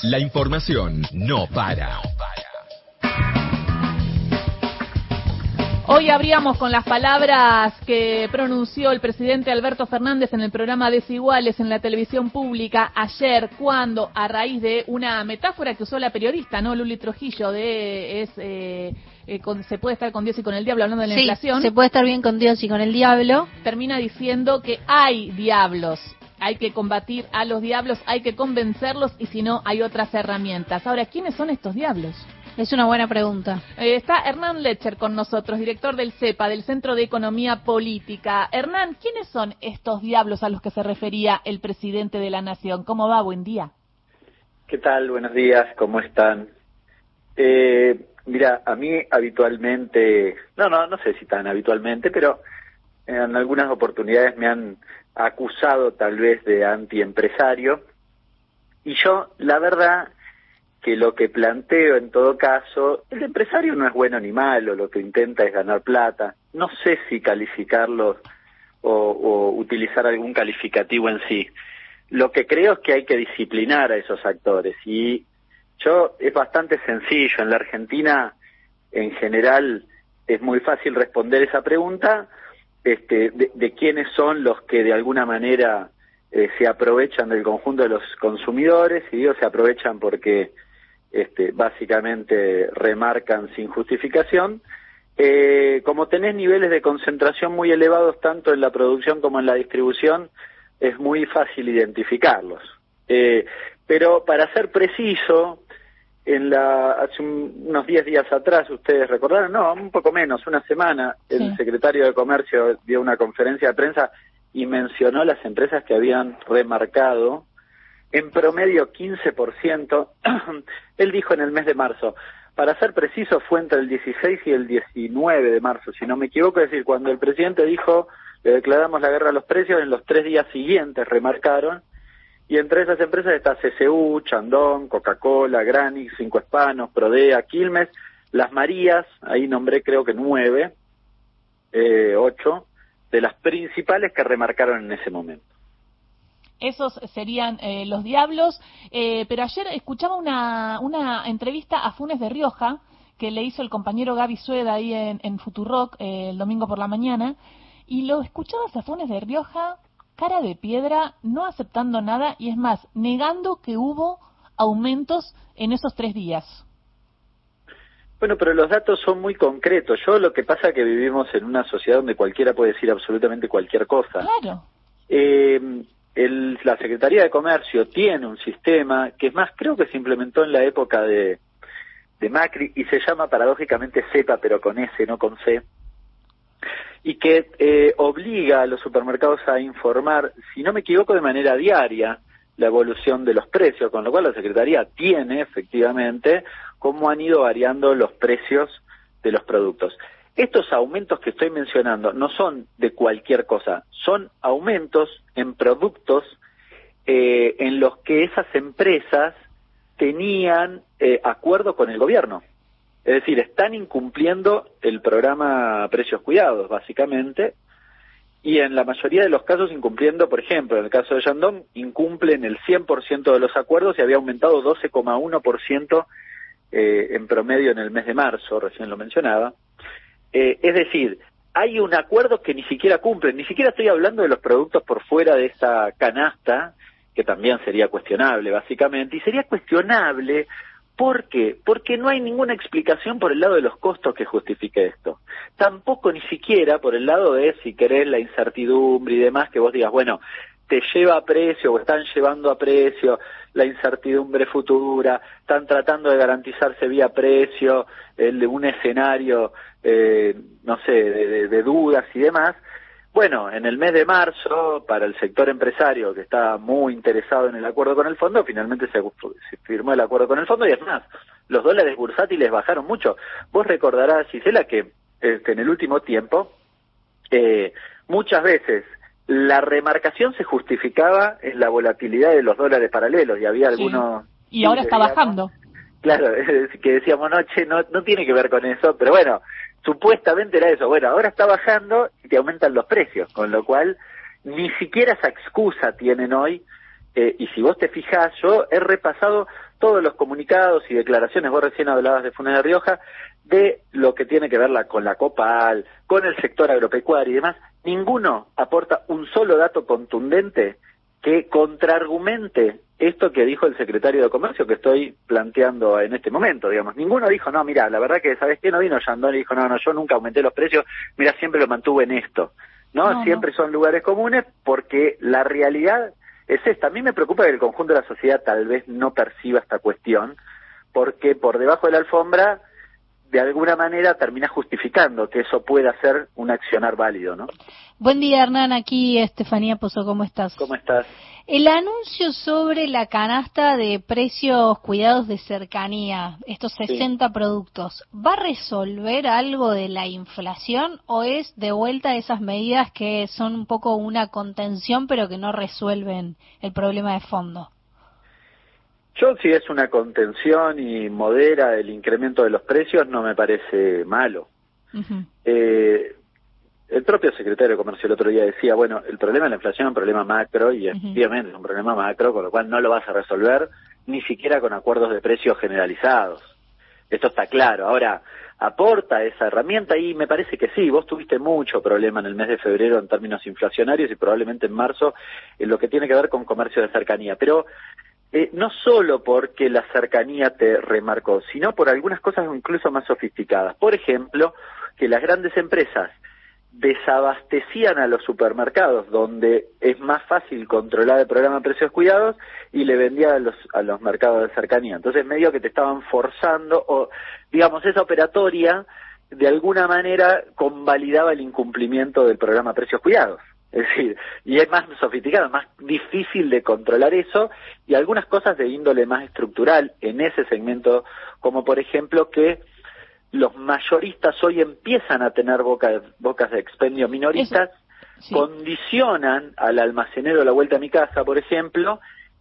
La información no para. Hoy abríamos con las palabras que pronunció el presidente Alberto Fernández en el programa Desiguales en la televisión pública ayer, cuando, a raíz de una metáfora que usó la periodista, ¿no? Luli Trujillo, de es, eh, eh, se puede estar con Dios y con el diablo, hablando de la sí, inflación. Se puede estar bien con Dios y con el diablo. Termina diciendo que hay diablos. Hay que combatir a los diablos, hay que convencerlos y si no, hay otras herramientas. Ahora, ¿quiénes son estos diablos? Es una buena pregunta. Eh, está Hernán Lecher con nosotros, director del CEPA, del Centro de Economía Política. Hernán, ¿quiénes son estos diablos a los que se refería el presidente de la Nación? ¿Cómo va? Buen día. ¿Qué tal? Buenos días, ¿cómo están? Eh, mira, a mí habitualmente, no, no, no sé si tan habitualmente, pero en algunas oportunidades me han acusado tal vez de antiempresario. Y yo, la verdad, que lo que planteo en todo caso, el empresario no es bueno ni malo, lo que intenta es ganar plata. No sé si calificarlo o, o, utilizar algún calificativo en sí. Lo que creo es que hay que disciplinar a esos actores y yo es bastante sencillo. En la Argentina, en general, es muy fácil responder esa pregunta este, de, quiénes son los que de alguna manera eh, se aprovechan del conjunto de los consumidores y digo se aprovechan porque este, básicamente remarcan sin justificación. Eh, como tenés niveles de concentración muy elevados tanto en la producción como en la distribución, es muy fácil identificarlos. Eh, pero para ser preciso, en la, hace un, unos 10 días atrás, ustedes recordaron, no, un poco menos, una semana, el secretario de Comercio dio una conferencia de prensa y mencionó las empresas que habían remarcado en promedio 15%, él dijo en el mes de marzo, para ser preciso fue entre el 16 y el 19 de marzo, si no me equivoco, es decir, cuando el presidente dijo, le declaramos la guerra a los precios, en los tres días siguientes remarcaron, y entre esas empresas está CCU, Chandón, Coca-Cola, Granix, Cinco Hispanos, Prodea, Quilmes, Las Marías, ahí nombré creo que nueve, eh, ocho, de las principales que remarcaron en ese momento. Esos serían eh, los diablos. Eh, pero ayer escuchaba una, una entrevista a Funes de Rioja que le hizo el compañero Gaby Sueda ahí en, en Futurock eh, el domingo por la mañana. Y lo escuchabas a Funes de Rioja, cara de piedra, no aceptando nada y es más, negando que hubo aumentos en esos tres días. Bueno, pero los datos son muy concretos. Yo lo que pasa es que vivimos en una sociedad donde cualquiera puede decir absolutamente cualquier cosa. Claro. Eh, el- la Secretaría de Comercio tiene un sistema que es más, creo que se implementó en la época de, de Macri y se llama paradójicamente CEPA, pero con S, no con C, y que eh, obliga a los supermercados a informar, si no me equivoco, de manera diaria la evolución de los precios, con lo cual la Secretaría tiene efectivamente cómo han ido variando los precios de los productos. Estos aumentos que estoy mencionando no son de cualquier cosa, son aumentos en productos eh, en los que esas empresas tenían eh, acuerdo con el gobierno. Es decir, están incumpliendo el programa Precios Cuidados, básicamente, y en la mayoría de los casos incumpliendo, por ejemplo, en el caso de Yandón, incumplen el 100% de los acuerdos y había aumentado 12,1% eh, en promedio en el mes de marzo, recién lo mencionaba. Eh, es decir, hay un acuerdo que ni siquiera cumplen, ni siquiera estoy hablando de los productos por fuera de esa canasta, que también sería cuestionable, básicamente, y sería cuestionable ¿Por qué? Porque no hay ninguna explicación por el lado de los costos que justifique esto. Tampoco ni siquiera por el lado de, si querés, la incertidumbre y demás, que vos digas, bueno, te lleva a precio o están llevando a precio la incertidumbre futura, están tratando de garantizarse vía precio el de un escenario, eh, no sé, de, de, de dudas y demás. Bueno, en el mes de marzo, para el sector empresario que está muy interesado en el acuerdo con el fondo, finalmente se, se firmó el acuerdo con el fondo y es más, los dólares bursátiles bajaron mucho. Vos recordarás, Gisela, que este, en el último tiempo, eh, muchas veces la remarcación se justificaba en la volatilidad de los dólares paralelos y había Sí. algunos... Y ahora está digamos, bajando. Claro, que decíamos, no, che, no, no tiene que ver con eso, pero bueno, supuestamente era eso. Bueno, ahora está bajando y te aumentan los precios, con lo cual ni siquiera esa excusa tienen hoy eh, y si vos te fijás, yo he repasado todos los comunicados y declaraciones, vos recién hablabas de Funes de Rioja, de lo que tiene que ver la, con la COPAL, con el sector agropecuario y demás, ninguno aporta un solo dato contundente que contraargumente esto que dijo el secretario de Comercio que estoy planteando en este momento, digamos. Ninguno dijo, no, mira, la verdad que, ¿sabes qué? No vino Yandón y dijo, no, no, yo nunca aumenté los precios, mira, siempre lo mantuve en esto. ¿No? siempre son lugares comunes porque la realidad es esta. A mí me preocupa que el conjunto de la sociedad tal vez no perciba esta cuestión porque por debajo de la alfombra de alguna manera termina justificando que eso pueda ser un accionar válido, ¿no? Buen día, Hernán. Aquí Estefanía Pozo, ¿cómo estás? ¿Cómo estás? El anuncio sobre la canasta de precios cuidados de cercanía, estos 60 productos, ¿va a resolver algo de la inflación o es de vuelta esas medidas que son un poco una contención pero que no resuelven el problema de fondo? Yo si es una contención y modera el incremento de los precios no me parece malo. eh, el propio secretario de Comercio el otro día decía, bueno, el problema de la inflación es un problema macro y efectivamente es un problema macro, con lo cual no lo vas a resolver ni siquiera con acuerdos de precios generalizados. Esto está claro. Ahora, aporta esa herramienta y me parece que sí, vos tuviste mucho problema en el mes de febrero en términos inflacionarios y probablemente en marzo en lo que tiene que ver con comercio de cercanía. Pero eh, no solo porque la cercanía te remarcó, sino por algunas cosas incluso más sofisticadas. Por ejemplo, que las grandes empresas desabastecían a los supermercados, donde es más fácil controlar el programa de precios cuidados, y le vendían a los, a los mercados de cercanía. Entonces, medio que te estaban forzando, o digamos, esa operatoria, de alguna manera, convalidaba el incumplimiento del programa precios cuidados. Es decir, y es más sofisticado, más difícil de controlar eso, y algunas cosas de índole más estructural en ese segmento, como por ejemplo que los mayoristas hoy empiezan a tener bocas de expendio minoristas, condicionan al almacenero la vuelta a mi casa, por ejemplo,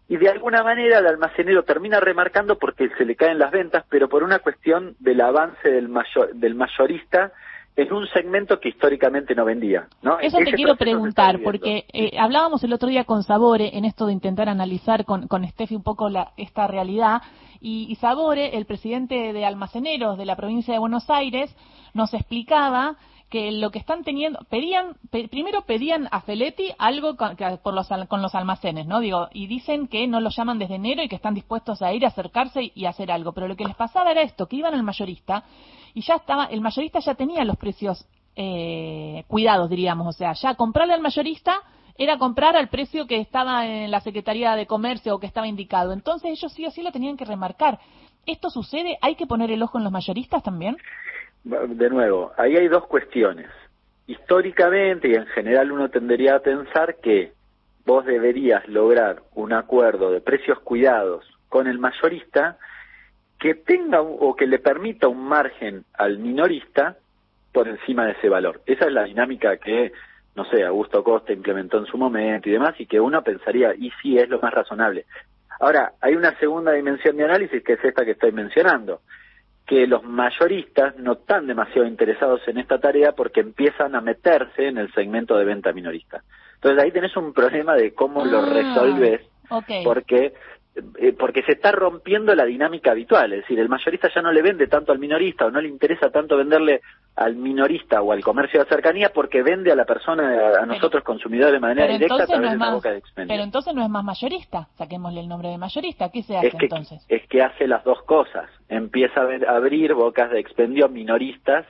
y de alguna manera el almacenero termina remarcando porque se le caen las ventas, pero por una cuestión del avance del, mayor, del mayorista en un segmento que históricamente no vendía. ¿no? Eso te quiero preguntar, porque eh, hablábamos el otro día con Sabore en esto de intentar analizar con, con Steffi un poco la, esta realidad, y, Sabore, el presidente de almaceneros de la provincia de Buenos Aires, nos explicaba que lo que están teniendo, pedían, primero pedían a Feletti algo con, por los, con los almacenes, ¿no? Digo, y dicen que no lo llaman desde enero y que están dispuestos a ir, a acercarse y, hacer algo. Pero lo que les pasaba era esto, que iban al mayorista y ya estaba, el mayorista ya tenía los precios eh, cuidados, diríamos, o sea, ya comprarle al mayorista era comprar al precio que estaba en la Secretaría de Comercio o que estaba indicado. Entonces ellos sí o sí lo tenían que remarcar. ¿Esto sucede? ¿Hay que poner el ojo en los mayoristas también? De nuevo, ahí hay dos cuestiones. Históricamente y en general uno tendría a pensar que vos deberías lograr un acuerdo de precios cuidados con el mayorista que tenga o que le permita un margen al minorista por encima de ese valor. Esa es la dinámica que, no sé, Augusto Costa implementó en su momento y demás, y que uno pensaría, y sí, es lo más razonable. Ahora, hay una segunda dimensión de análisis que es esta que estoy mencionando, que los mayoristas no están demasiado interesados en esta tarea porque empiezan a meterse en el segmento de venta minorista. Entonces ahí tenés un problema de cómo lo ah, resolves, porque eh, porque se está rompiendo la dinámica habitual, es decir, el mayorista ya no le vende tanto al minorista o no le interesa tanto venderle al minorista o al comercio de cercanía porque vende a la persona, a nosotros consumidores de manera directa a través de la boca de expendio. Pero entonces no es más mayorista, saquémosle el nombre de mayorista, ¿qué se hace es que, entonces? Es que hace las dos cosas, empieza a abrir bocas de expendio minoristas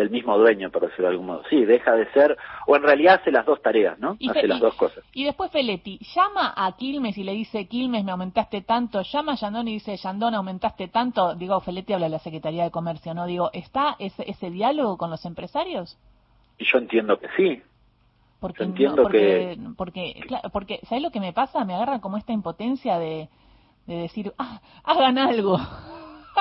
del mismo dueño, por decirlo de algún modo. Sí, deja de ser, o en realidad hace las dos tareas, ¿no? hace las dos cosas. Y después Feletti, llama a Quilmes y le dice, Quilmes, me aumentaste tanto, llama a Yandón y dice, Yandón, aumentaste tanto, digo, Feletti habla de la Secretaría de Comercio, ¿no? Digo, ¿está ese, ese diálogo con los empresarios? Yo entiendo que sí. Porque, entiendo que... Porque, porque, ¿sabes lo que me pasa? Me agarra como esta impotencia de, de decir, ah, hagan algo.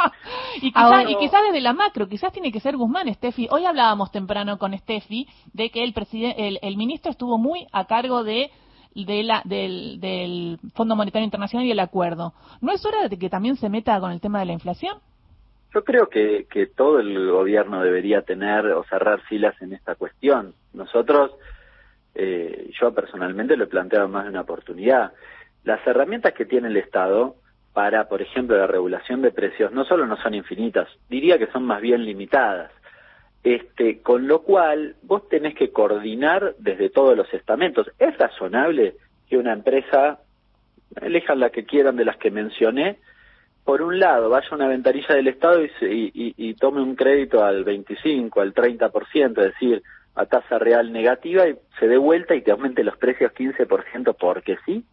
y, quizás, y quizás desde la macro, quizás tiene que ser Guzmán, Steffi. Hoy hablábamos temprano con Steffi de que el, presidente, el, ministro estuvo muy a cargo de de la, del, del Fondo Monetario Internacional y el acuerdo. ¿No es hora de que también se meta con el tema de la inflación? Yo creo que, que todo el gobierno debería tener o cerrar filas en esta cuestión. Nosotros, eh, yo personalmente lo he planteado más de una oportunidad las herramientas que tiene el Estado para, por ejemplo, la regulación de precios no solo no son infinitas, diría que son más bien limitadas. Este, con lo cual, vos tenés que coordinar desde todos los estamentos. Es razonable que una empresa, elijan la que quieran de las que mencioné, por un lado vaya a una ventanilla del Estado y, y, y, tome un crédito al 25, al 30%, es decir, a tasa real negativa y se dé vuelta y te aumente los precios 15% porque sí,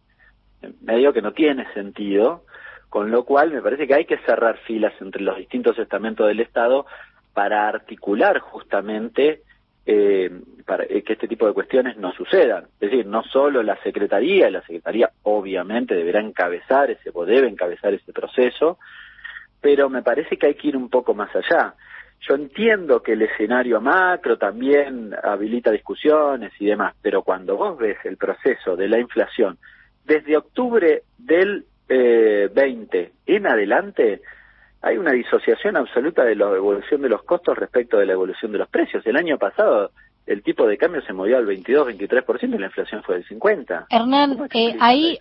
medio que no tiene sentido, con lo cual me parece que hay que cerrar filas entre los distintos estamentos del Estado para articular justamente eh, para que este tipo de cuestiones no sucedan. Es decir, no solo la Secretaría, la Secretaría obviamente deberá encabezar ese, o debe encabezar ese proceso, pero me parece que hay que ir un poco más allá. Yo entiendo que el escenario macro también habilita discusiones y demás, pero cuando vos ves el proceso de la inflación desde octubre del eh, 20 en adelante, hay una disociación absoluta de la evolución de los costos respecto de la evolución de los precios. El año pasado el tipo de cambio se movió al 22-23% y la inflación fue del 50%. Hernán, eh, ahí,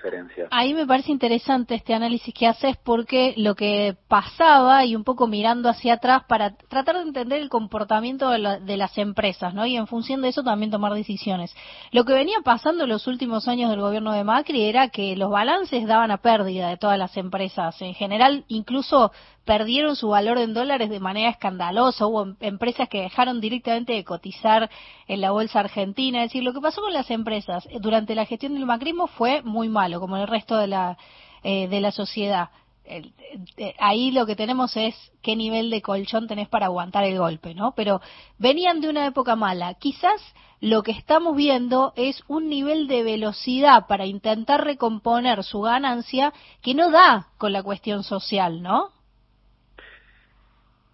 ahí me parece interesante este análisis que haces porque lo que pasaba y un poco mirando hacia atrás para tratar de entender el comportamiento de, de, las empresas, ¿no? Y en función de eso también tomar decisiones. Lo que venía pasando en los últimos años del gobierno de Macri era que los balances daban a pérdida de todas las empresas. En general, incluso perdieron su valor en dólares de manera escandalosa. Hubo em, empresas que dejaron directamente de cotizar en la bolsa argentina. Es decir, lo que pasó con las empresas eh, durante la gestión del macrismo fue muy malo, como el resto de la, eh, de la sociedad. ahí lo que tenemos es qué nivel de colchón tenés para aguantar el golpe, ¿no? Pero venían de una época mala. Quizás lo que estamos viendo es un nivel de velocidad para intentar recomponer su ganancia que no da con la cuestión social, ¿no?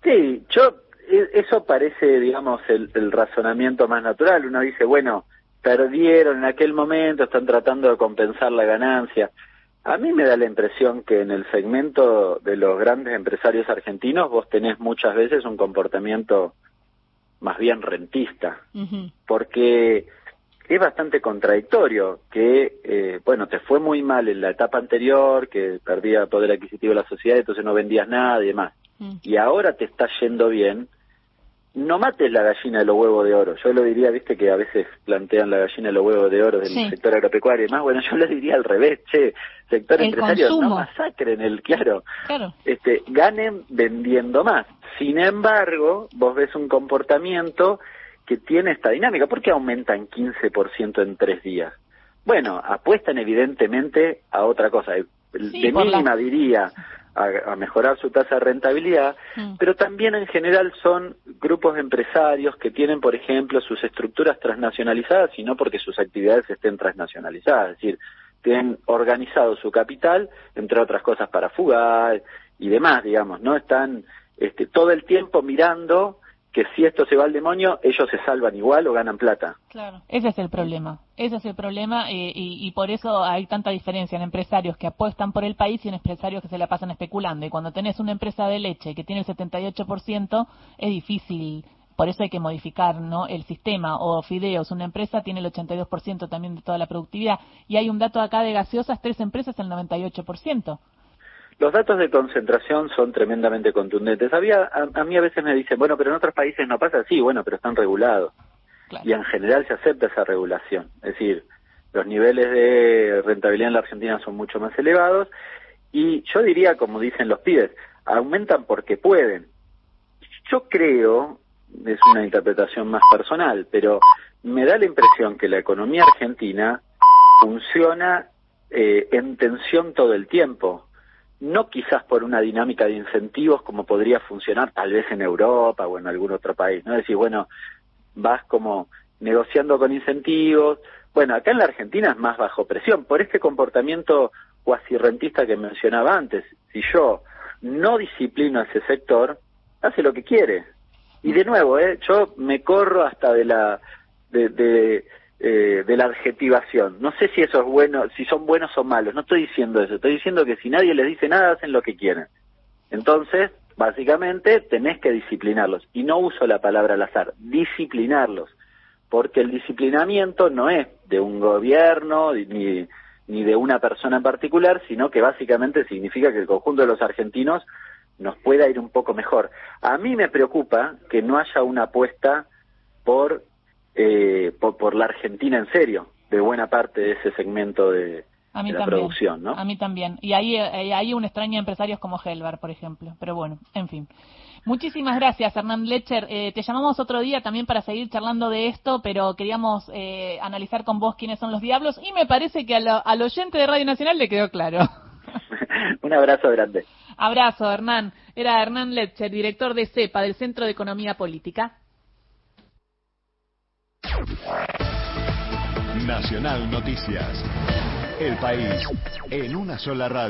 Sí, yo e, eso parece, digamos, el, razonamiento más natural. Uno dice, bueno, perdieron en aquel momento, están tratando de compensar la ganancia. A mí me da la impresión que en el segmento de los grandes empresarios argentinos vos tenés muchas veces un comportamiento más bien rentista, porque es bastante contradictorio que, eh, bueno, te fue muy mal en la etapa anterior, que perdía poder adquisitivo la sociedad, entonces no vendías nada y demás. Mm. y ahora te está yendo bien, no mates la gallina de los huevos de oro. Yo lo diría, viste que a veces plantean la gallina de los huevos de oro del sector agropecuario y más. Bueno, yo lo diría al revés, che, sector empresario, no masacren el, claro, claro, este, ganen vendiendo más. Sin embargo, vos ves un comportamiento que tiene esta dinámica. ¿Por qué aumentan 15% en tres días? Bueno, apuestan evidentemente a otra cosa. de mínima diría a, mejorar su tasa de rentabilidad, mm. pero también en general son grupos empresarios que tienen, por ejemplo, sus estructuras transnacionalizadas y no porque sus actividades estén transnacionalizadas, es decir, tienen organizado su capital, entre otras cosas, para fugar y demás, digamos, no están este, todo el tiempo mirando que si esto se va al demonio, ellos se salvan igual o ganan plata. Claro, ese es el problema. Ese es el problema eh, y, por eso hay tanta diferencia en empresarios que apuestan por el país y en empresarios que se la pasan especulando. Y cuando tenés una empresa de leche que tiene el 78%, es difícil. Por eso hay que modificar ¿no? el sistema. O Fideos, una empresa tiene el 82% también de toda la productividad. Y hay un dato acá de gaseosas, tres empresas el 98%. Los datos de concentración son tremendamente contundentes. Había, a, mí a veces me dicen, bueno, pero en otros países no pasa así, bueno, pero están regulados. Y en general se acepta esa regulación. Es decir, los niveles de rentabilidad en la Argentina son mucho más elevados y yo diría, como dicen los pibes, aumentan porque pueden. Yo creo, es una interpretación más personal, pero me da la impresión que la economía argentina funciona eh, en tensión todo el tiempo no quizás por una dinámica de incentivos como podría funcionar tal vez en Europa o en algún otro país, ¿no? Es decir, bueno, vas como negociando con incentivos. Bueno, acá en la Argentina es más bajo presión por este comportamiento cuasi rentista que mencionaba antes. Si yo no disciplino a ese sector, hace lo que quiere. Y de nuevo, ¿eh? yo me corro hasta de la de, de eh, de la adjetivación. No sé si eso es bueno, si son buenos o malos, no estoy diciendo eso, estoy diciendo que si nadie les dice nada, hacen lo que quieren. Entonces, básicamente, tenés que disciplinarlos. Y no uso la palabra al azar, disciplinarlos. Porque el disciplinamiento no es de un gobierno, ni, ni de una persona en particular, sino que básicamente significa que el conjunto de los argentinos nos pueda ir un poco mejor. A mí me preocupa que no haya una apuesta por, eh, por, la Argentina en serio, de buena parte de ese segmento de, la producción, ¿no? A mí también. Y ahí eh, hay un extraño empresarios como Helvar, por ejemplo. Pero bueno, en fin. Muchísimas gracias, Hernán Lecher. Eh, te llamamos otro día también para seguir charlando de esto, pero queríamos eh, analizar con vos quiénes son los diablos y me parece que al oyente de Radio Nacional le quedó claro. Un abrazo grande. Abrazo, Hernán. Era Hernán Lecher, director de CEPA, del Centro de Economía Política. Nacional Noticias. El país en una sola radio.